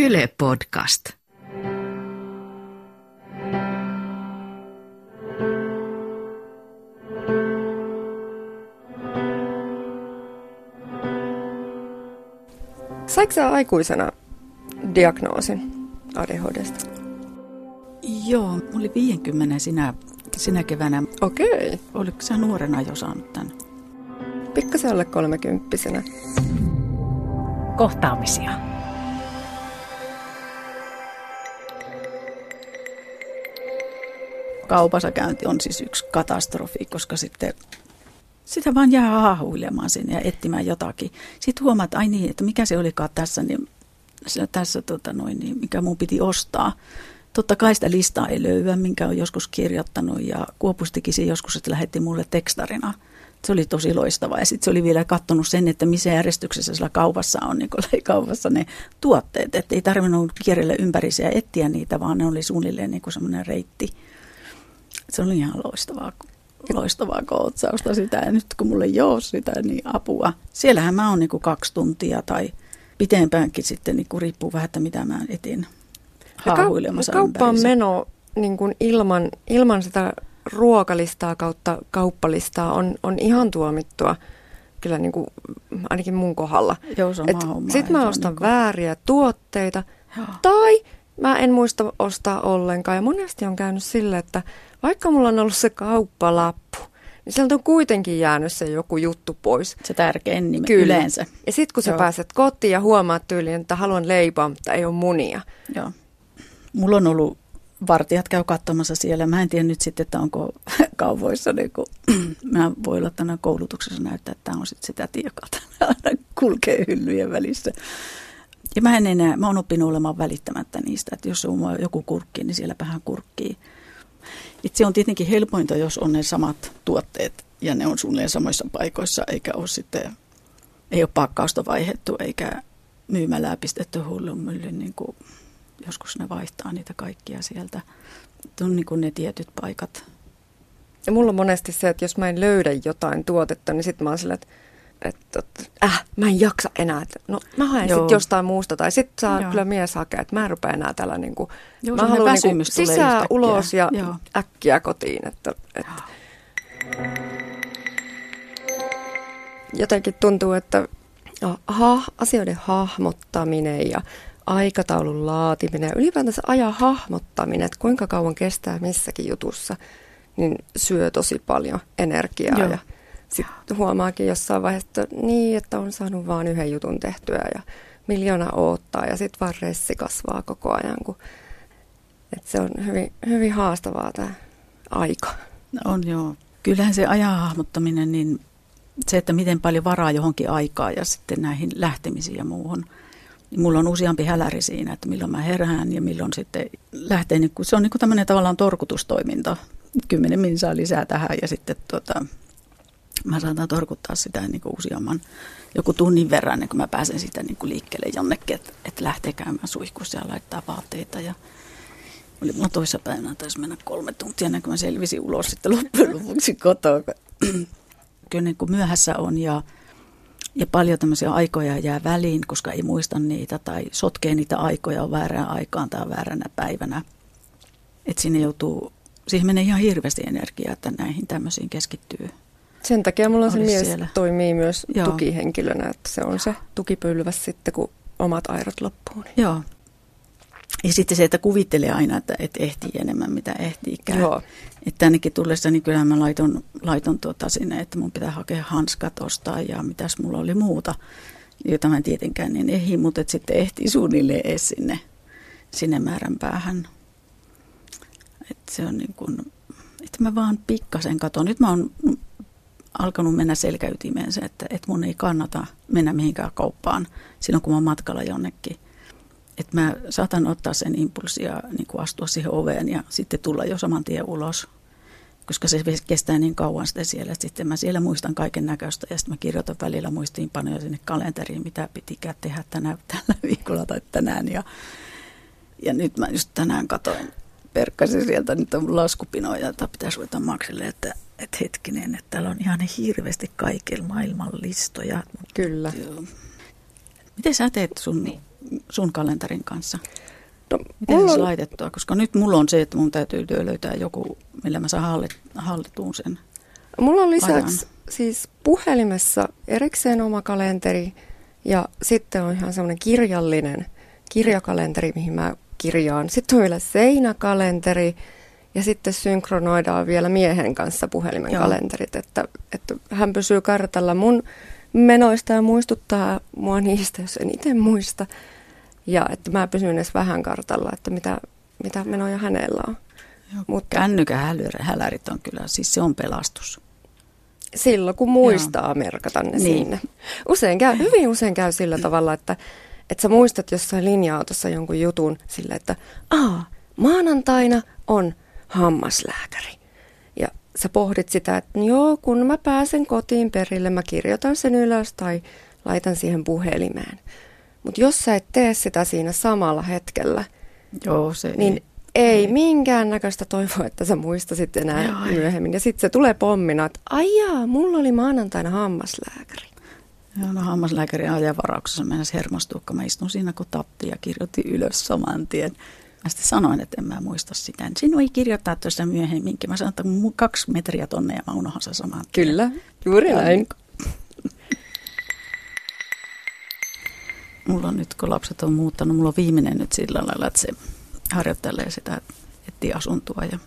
Yle Podcast. Saiko sä aikuisena diagnoosin ADHDsta? Joo, mulla oli 50 sinä, sinä keväänä. Okei. Oliko sä nuorena jo saanut tämän? Pikkasen alle kolmekymppisenä. Kohtaamisia. Kaupassa käynti on siis yksi katastrofi, koska sitten sitä vaan jää haahuilemaan sinne ja etsimään jotakin. Sitten huomaat, että ai niin, että mikä se olikaan tässä, niin tässä tota noin, niin mikä mun piti ostaa. Totta kai sitä listaa ei löyä, minkä on joskus kirjoittanut ja Kuopustikin se joskus, että lähetti mulle tekstarina. Se oli tosi loistava ja sitten se oli vielä katsonut sen, että missä järjestyksessä sillä kaupassa on niin kaupassa ne tuotteet. Että ei tarvinnut kierrellä ympäri ja etsiä niitä, vaan ne oli suunnilleen niin semmoinen reitti. Se oli ihan loistavaa, loistavaa koutsausta sitä ja nyt kun mulle ei ole sitä, niin apua. Siellähän mä oon niin kaksi tuntia tai pitempäänkin sitten, niin riippuu vähän, että mitä mä etin haahuilemassa Kauppaan ympäriinsä. meno niin kuin ilman, ilman sitä ruokalistaa kautta kauppalistaa on, on ihan tuomittua kyllä niin kuin, ainakin mun kohdalla. Joo, sama homma. Mä ostan niinku- vääriä tuotteita Joo. tai mä en muista ostaa ollenkaan. Ja monesti on käynyt sille, että vaikka mulla on ollut se kauppalappu, niin sieltä on kuitenkin jäänyt se joku juttu pois. Se tärkein nimi Kyllä. yleensä. Ja sitten kun sä Joo. pääset kotiin ja huomaat tyyliin, että haluan leipää, mutta ei ole munia. Joo. Mulla on ollut vartijat käy katsomassa siellä. Mä en tiedä nyt sitten, että onko kaupoissa, niin kun, mä voi olla tänä koulutuksessa näyttää, että tämä on sitten sitä tiekaa. Aina kulkee hyllyjen välissä. Ja mä en enää, mä oon oppinut olemaan välittämättä niistä, että jos on joku kurkki, niin siellä vähän kurkkii. Et se on tietenkin helpointa, jos on ne samat tuotteet ja ne on suunnilleen samoissa paikoissa, eikä ole sitten, ei ole pakkausta vaihdettu eikä myymälää pistetty hullun myllyn, niin kuin joskus ne vaihtaa niitä kaikkia sieltä. On niin kuin ne tietyt paikat. Ja mulla on monesti se, että jos mä en löydä jotain tuotetta, niin sitten mä oon silleen, että, että, äh, mä en jaksa enää. Että, no mä haen sitten jostain muusta. Tai sitten saa Joo. kyllä mies hakea, että mä en rupea enää tällä niin kuin, Joo, mä haluan niin tulee sisään, yhtäkkiä. ulos ja Joo. äkkiä kotiin. Että, että. Jotenkin tuntuu, että ha, asioiden hahmottaminen ja aikataulun laatiminen ja ylipäätänsä ajan hahmottaminen, että kuinka kauan kestää missäkin jutussa, niin syö tosi paljon energiaa. Joo. Ja sitten huomaakin jossain vaiheessa, että niin, että on saanut vain yhden jutun tehtyä ja miljoona oottaa ja sitten vaan ressi kasvaa koko ajan. Kun, että se on hyvin, hyvin haastavaa tämä aika. On joo. Kyllähän se ajan hahmottaminen, niin se, että miten paljon varaa johonkin aikaa ja sitten näihin lähtemisiin ja muuhun. Mulla on useampi häläri siinä, että milloin mä herään ja milloin sitten lähtee. Niin se on niin kuin tämmöinen tavallaan torkutustoiminta. Kymmenen minsaa lisää tähän ja sitten tota, mä saatan torkuttaa sitä niin kuin useamman joku tunnin verran, ennen kuin mä pääsen sitä niin kuin liikkeelle jonnekin, että, että lähtee käymään suihkussa ja laittaa vaatteita ja oli mulla toissa päivänä taisi mennä kolme tuntia ennen kuin mä selvisin ulos sitten loppujen lopuksi kotoa. Kyllä niin kuin myöhässä on ja, ja paljon tämmöisiä aikoja jää väliin, koska ei muista niitä tai sotkee niitä aikoja on väärään aikaan tai vääränä päivänä. Että sinne joutuu, siihen menee ihan hirveästi energiaa, että näihin tämmöisiin keskittyy. Sen takia mulla se mies siellä. toimii myös Joo. tukihenkilönä, että se on se tukipylväs sitten, kun omat airot loppuu. Niin. Joo. Ja sitten se, että kuvittelee aina, että et ehtii enemmän mitä ehtiikään. Joo. Että tännekin tullessa, niin kyllähän mä laiton, laiton tuota sinne, että mun pitää hakea hanskat ostaa ja mitäs mulla oli muuta, jota mä en tietenkään niin ehdi, mutta et sitten ehtii suunnilleen edes sinne, sinne määrän päähän. Että se on niin kuin, että mä vaan pikkasen katon. Nyt mä oon alkanut mennä selkäytimeen se, että, että mun ei kannata mennä mihinkään kauppaan silloin, kun mä oon matkalla jonnekin. Että mä saatan ottaa sen impulssia niin kuin astua siihen oveen ja sitten tulla jo saman tien ulos. Koska se kestää niin kauan sitten siellä. Sitten mä siellä muistan kaiken näköistä ja sitten mä kirjoitan välillä muistiinpanoja sinne kalenteriin, mitä pitikään tehdä tänä, tällä viikolla tai tänään. Ja, ja nyt mä just tänään katoin, perkkasin sieltä, nyt on laskupinoja, jota pitäisi ruveta makselle, että, että hetkinen, että täällä on ihan hirveästi kaikilla maailman listoja. Kyllä. Joo. Miten sä teet sun sun kalenterin kanssa? No, Miten mulla se on, laitettua? Koska nyt mulla on se, että mun täytyy löytää joku, millä mä saan hallit, hallituun sen. mulla on lisäksi ajan. siis puhelimessa erikseen oma kalenteri ja sitten on ihan semmoinen kirjallinen kirjakalenteri, mihin mä kirjaan. Sitten on vielä seinäkalenteri ja sitten synkronoidaan vielä miehen kanssa puhelimen Joo. kalenterit, että, että hän pysyy kartalla mun menoista ja muistuttaa mua niistä, jos en itse muista. Ja että mä pysyn edes vähän kartalla, että mitä, mitä menoja hänellä on. Mutta Kännykän hälärit on kyllä, siis se on pelastus. silloin kun muistaa merkata ne Niin. sinne. Usein käy, hyvin usein käy sillä tavalla, että, että sä muistat jossain linja-autossa jonkun jutun sillä, että aa, maanantaina on hammaslääkäri. Ja sä pohdit sitä, että joo, kun mä pääsen kotiin perille, mä kirjoitan sen ylös tai laitan siihen puhelimeen. Mutta jos sä et tee sitä siinä samalla hetkellä, Joo, se niin ei minkäännäköistä toivoa, että sä muistasit enää Joo, ei. myöhemmin. Ja sitten se tulee pommina, että ai jaa, mulla oli maanantaina hammaslääkäri. Joo, no hammaslääkärin ajanvarauksessa mennä hermostua, kun mä istun siinä kun tatti ja kirjoitin ylös saman tien. Mä sitten sanoin, että en mä muista sitä. Sinun ei kirjoittaa tuossa myöhemminkin. Mä sanoin, että kaksi metriä tonne ja mä unohan sen saman tien. Kyllä, juuri näin. Mulla on nyt, kun lapset on muuttanut, mulla on viimeinen nyt sillä lailla, että se harjoittelee sitä, että etsii asuntoa ja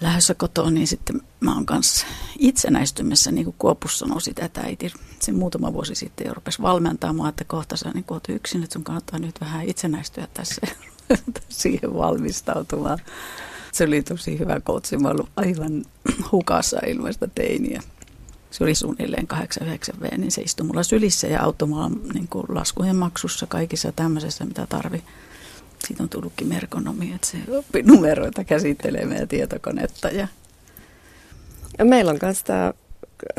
lähdössä kotoa, niin sitten mä oon kanssa itsenäistymässä, niin kuin Kuopus sanoi sitä, että äiti sen muutama vuosi sitten jo rupesi valmentaa mua, että kohta sä niin oot yksin, että sun kannattaa nyt vähän itsenäistyä tässä siihen valmistautumaan. Se oli tosi hyvä koutsi, mä ollut aivan hukassa ilmaista teiniä. Se oli suunnilleen 8-9 V, niin se istui mulla sylissä ja auttoi mua niin laskujen maksussa kaikissa tämmöisessä, mitä tarvi. Siitä on tullutkin merkonomi, että se oppi numeroita käsittelemään ja tietokonetta. Ja Ja meillä on myös tämä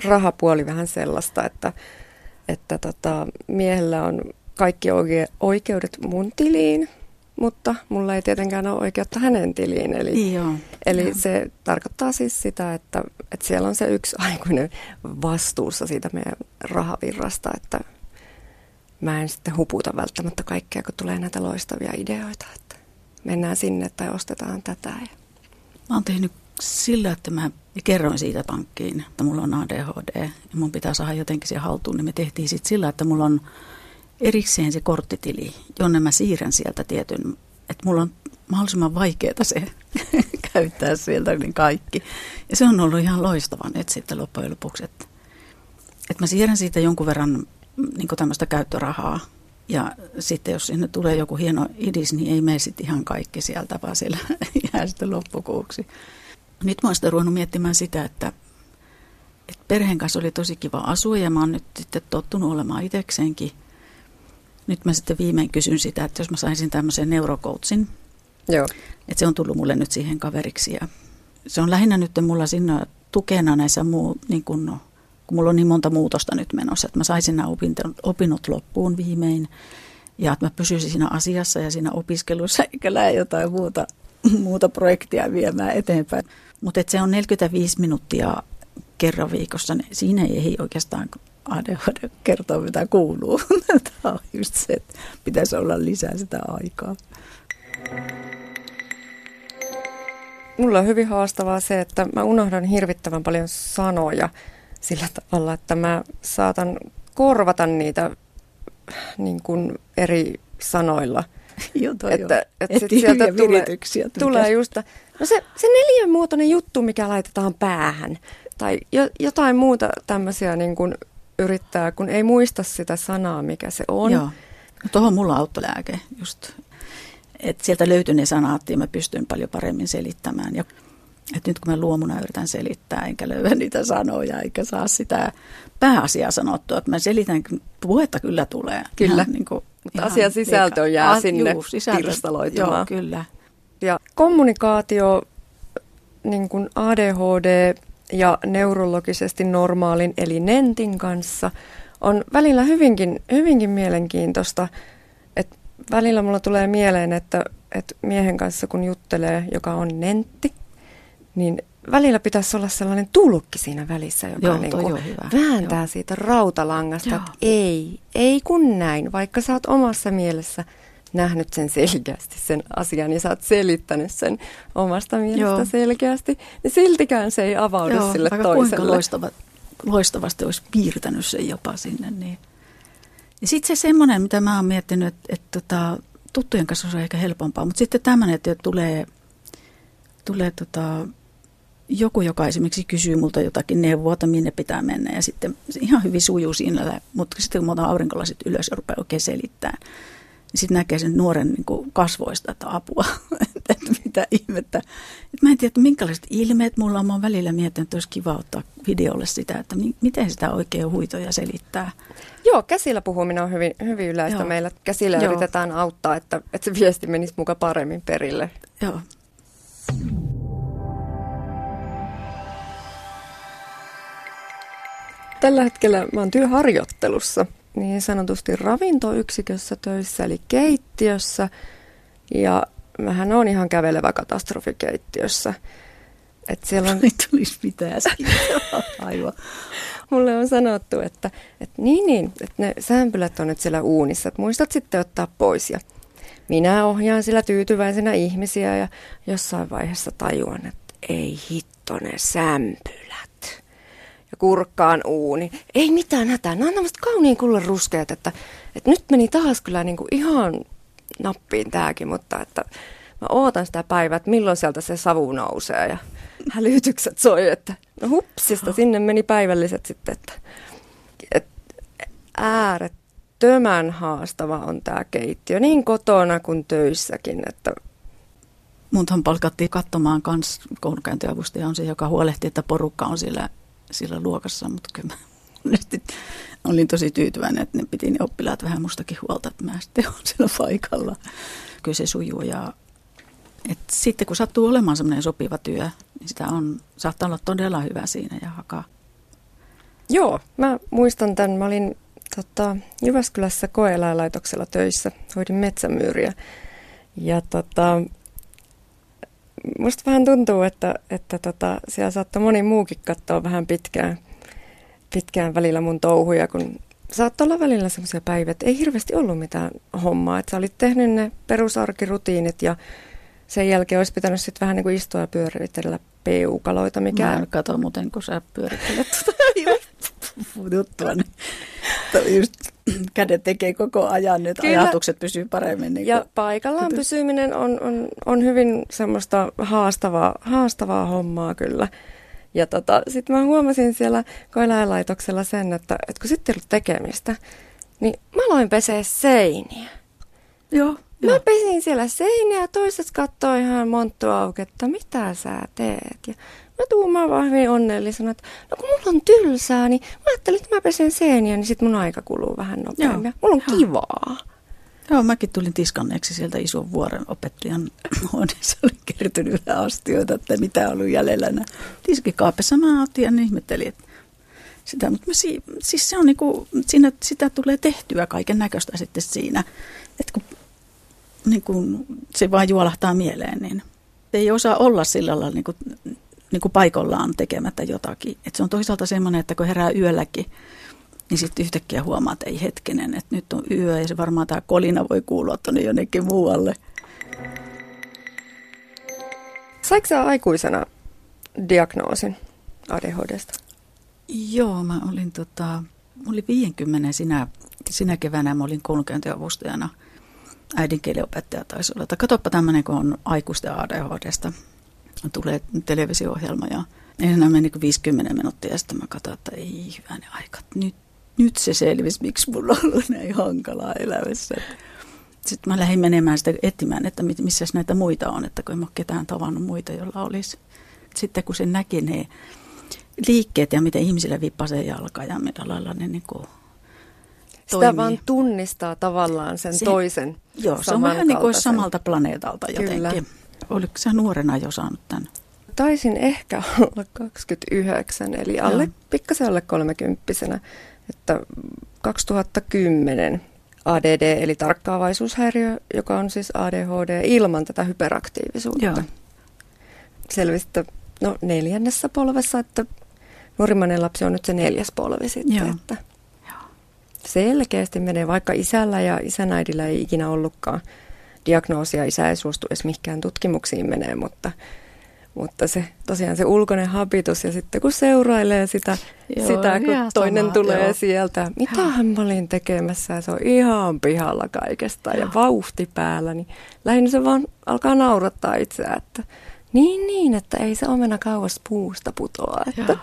rahapuoli vähän sellaista, että, että tota, miehellä on kaikki oike- oikeudet mun tiliin, mutta mulla ei tietenkään ole oikeutta hänen tiliin. Eli, Joo. eli Joo. se tarkoittaa siis sitä, että, että siellä on se yksi aikuinen vastuussa siitä meidän rahavirrasta, että mä en sitten huputa välttämättä kaikkea, kun tulee näitä loistavia ideoita, että mennään sinne tai ostetaan tätä. Mä oon tehnyt sillä, että mä kerroin siitä pankkiin, että mulla on ADHD ja mun pitää saada jotenkin se haltuun, niin me tehtiin sitten sillä, että mulla on erikseen se korttitili, jonne mä siirrän sieltä tietyn, että mulla on mahdollisimman vaikeaa se käyttää sieltä niin kaikki. Ja se on ollut ihan loistava nyt sitten loppujen lopuksi, että, että mä siirrän siitä jonkun verran niin tämmöistä käyttörahaa. Ja sitten jos sinne tulee joku hieno idis, niin ei mene sitten ihan kaikki sieltä, vaan siellä jää sitten loppukuuksi. Nyt mä oon sitten ruvennut miettimään sitä, että, että perheen kanssa oli tosi kiva asua ja mä oon nyt sitten tottunut olemaan itsekseenkin. Nyt mä sitten viimein kysyn sitä, että jos mä saisin tämmöisen neurocoachin, Joo. että se on tullut mulle nyt siihen kaveriksi ja se on lähinnä nyt mulla siinä tukena näissä muu, niin kun, kun mulla on niin monta muutosta nyt menossa, että mä saisin nämä opinto, opinnot loppuun viimein ja että mä pysyisin siinä asiassa ja siinä opiskelussa eikä lähde jotain muuta, muuta projektia viemään eteenpäin. Mutta se on 45 minuuttia kerran viikossa, niin siinä ei oikeastaan ADHD kertoa mitä kuuluu. Tämä on just se, että pitäisi olla lisää sitä aikaa. Mulla on hyvin haastavaa se, että mä unohdan hirvittävän paljon sanoja sillä tavalla, että mä saatan korvata niitä niin kuin eri sanoilla. Joo, toi että, on. että sit Etsii sieltä tulee, tulee just, no se, se neljänmuotoinen juttu, mikä laitetaan päähän. Tai jo, jotain muuta tämmöisiä niin kuin yrittää, kun ei muista sitä sanaa, mikä se on. Joo. No, tuohon mulla auttoi lääke just. Et sieltä löytyi ne sanat ja mä pystyn paljon paremmin selittämään. Ja, et nyt kun mä luomuna yritän selittää, enkä löydä niitä sanoja, eikä saa sitä pääasiaa sanottua, että mä selitän, puhetta kyllä tulee. Kyllä. Ihan niin kuin, Mutta asian sisältö jää sinne pirstaloitumaan. Joo, kyllä. Ja kommunikaatio, niin kuin ADHD ja neurologisesti normaalin eli NENTin kanssa on välillä hyvinkin, hyvinkin mielenkiintoista. Et välillä mulla tulee mieleen, että, että miehen kanssa kun juttelee, joka on nentti, niin välillä pitäisi olla sellainen tulkki siinä välissä, joka Joo, niin kuin hyvä. vääntää Joo. siitä rautalangasta, Joo. että ei, ei kun näin, vaikka sä oot omassa mielessä nähnyt sen selkeästi sen asian ja sä oot selittänyt sen omasta mielestä Joo. selkeästi, niin siltikään se ei avaudu Joo, sille vaikka toiselle. kuinka loistava, loistavasti olisi piirtänyt sen jopa sinne. Niin. Ja sitten se semmoinen, mitä mä oon miettinyt, että, että tota, tuttujen kanssa se on ehkä helpompaa, mutta sitten tämmöinen, että tulee, tulee tota, joku, joka esimerkiksi kysyy multa jotakin neuvoa, että minne pitää mennä ja sitten se ihan hyvin sujuu siinä, mutta sitten kun mä otan aurinkolasit ylös ja rupean oikein selittämään, niin sitten näkee sen nuoren niin kuin kasvoista, että apua, että mitä ihmettä. Et mä en tiedä, että minkälaiset ilmeet mulla on. Mä oon välillä miettinyt, että olisi kiva ottaa videolle sitä, että mi- miten sitä oikein huitoja selittää. Joo, käsillä puhuminen on hyvin, hyvin yleistä Joo. meillä. Käsillä Joo. yritetään auttaa, että, että se viesti menisi muka paremmin perille. Joo. Tällä hetkellä mä oon työharjoittelussa niin sanotusti ravintoyksikössä töissä, eli keittiössä. Ja mähän on ihan kävelevä katastrofi keittiössä. Et siellä on, Ei tulisi mitään. Aivan. mulle on sanottu, että, että niin niin, että ne sämpylät on nyt siellä uunissa, että muistat sitten ottaa pois. Ja minä ohjaan sillä tyytyväisenä ihmisiä ja jossain vaiheessa tajuan, että ei hitto ne sämpylät. Ja kurkkaan uuni. Ei mitään hätää, nämä on tämmöiset kauniin kullan ruskeat, että, että nyt meni taas kyllä niin kuin ihan nappiin tämäkin, mutta että mä ootan sitä päivää, että milloin sieltä se savu nousee ja hälytykset soi, että no hupsista, sinne meni päivälliset sitten, että, että äärettömän haastava on tämä keittiö, niin kotona kuin töissäkin, että Munhan palkattiin katsomaan kans koulunkäyntiavustaja on se, joka huolehtii, että porukka on siellä, siellä luokassa, mutta kyllä mä olin tosi tyytyväinen, että ne piti ne oppilaat vähän mustakin huolta, että mä sitten olen siellä paikalla. Kyllä se sujuu ja et sitten kun sattuu olemaan semmoinen sopiva työ, niin sitä on, saattaa olla todella hyvä siinä ja hakaa. Joo, mä muistan tämän. Mä olin tota, Jyväskylässä koeeläinlaitoksella töissä, hoidin metsämyyriä. Ja tota, musta vähän tuntuu, että, että tota, siellä saattoi moni muukin katsoa vähän pitkään, pitkään välillä mun touhuja, kun saattoi olla välillä semmoisia päiviä, että ei hirveästi ollut mitään hommaa. Että sä olit tehnyt ne perusarkirutiinit ja sen jälkeen olisi pitänyt sitten vähän niin kuin istua ja pyöritellä peukaloita, mikä Mä katso muuten, kun sä pyörittelet tuota juttua, niin just kädet tekee koko ajan, että Kyllä. ajatukset pysyy paremmin. Niin Ja kuin- paikallaan pysyminen on, on, on hyvin semmoista haastavaa, haastavaa hommaa kyllä. Ja tota, sitten mä huomasin siellä koeläinlaitoksella sen, että, että kun sitten ei ollut tekemistä, niin mä aloin pesee seiniä. Joo, Mä joo. pesin siellä seiniä ja toiset katsoi ihan monttu auki, että mitä sä teet. Ja mä tuumaan vaan hyvin onnellisena, että no kun mulla on tylsää, niin mä ajattelin, että mä pesen seiniä, niin sit mun aika kuluu vähän nopeammin. Joo. Mulla on Joo. kivaa. Joo, mäkin tulin tiskanneeksi sieltä ison vuoren opettajan huoneessa. Oli kertynyt astioita, että mitä on ollut jäljellä. nää Tiskikaapissa mä otin ja ihmettelin, että sitä, mutta mä si- siis se on niinku, siinä, sitä tulee tehtyä kaiken näköistä sitten siinä, että kun niinku, se vaan juolahtaa mieleen, niin ei osaa olla sillä lailla niinku, niinku paikallaan tekemättä jotakin. Et se on toisaalta semmoinen, että kun herää yölläkin, niin sitten yhtäkkiä huomaa, että ei hetkinen, että nyt on yö ja se varmaan tämä kolina voi kuulua tuonne jonnekin muualle. Saiko sä aikuisena diagnoosin ADHDsta? Joo, mä olin tota, mä olin 50 sinä, sinä keväänä, mä olin koulunkäyntiavustajana. Äidinkielenopettaja taisi olla. Katoppa tämmöinen, kun on aikuisten ADHDsta. Tulee televisio-ohjelma ja enää meni kuin 50 minuuttia ja sitten mä katsoin, että ei hyvänen aika. Nyt, nyt se selvisi, miksi mulla on ollut näin hankalaa elämässä. Sitten mä lähdin menemään sitä etsimään, että missä näitä muita on, että kun en mä ole ketään tavannut muita, jolla olisi. Sitten kun se näki ne liikkeet ja miten ihmisille vippasee jalka ja millä lailla ne niin kuin Sitä toimii. vaan tunnistaa tavallaan sen Se- toisen Joo, se on vähän niin kuin samalta planeetalta jotenkin. Kyllä. Oliko sä nuorena jo saanut tämän? Taisin ehkä olla 29, eli alle, Joo. pikkasen alle 30 että 2010 ADD, eli tarkkaavaisuushäiriö, joka on siis ADHD ilman tätä hyperaktiivisuutta. Joo. Selvisi, että no neljännessä polvessa, että nuorimmainen lapsi on nyt se neljäs polvi sitten. Joo. Että selkeästi menee, vaikka isällä ja isänäidillä ei ikinä ollutkaan diagnoosia, isä ei suostu edes mihinkään tutkimuksiin menee, mutta, mutta se tosiaan se ulkoinen habitus ja sitten kun seurailee sitä, Joo, sitä kun toinen sama, tulee joo. sieltä, mitä mä olin tekemässä ja se on ihan pihalla kaikesta ja vauhti päällä, niin lähinnä se vaan alkaa naurattaa itseään, että niin niin, että ei se omena kauas puusta putoa. Että.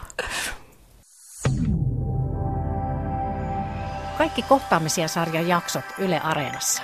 Kaikki kohtaamisia sarjan jaksot Yle Areenassa.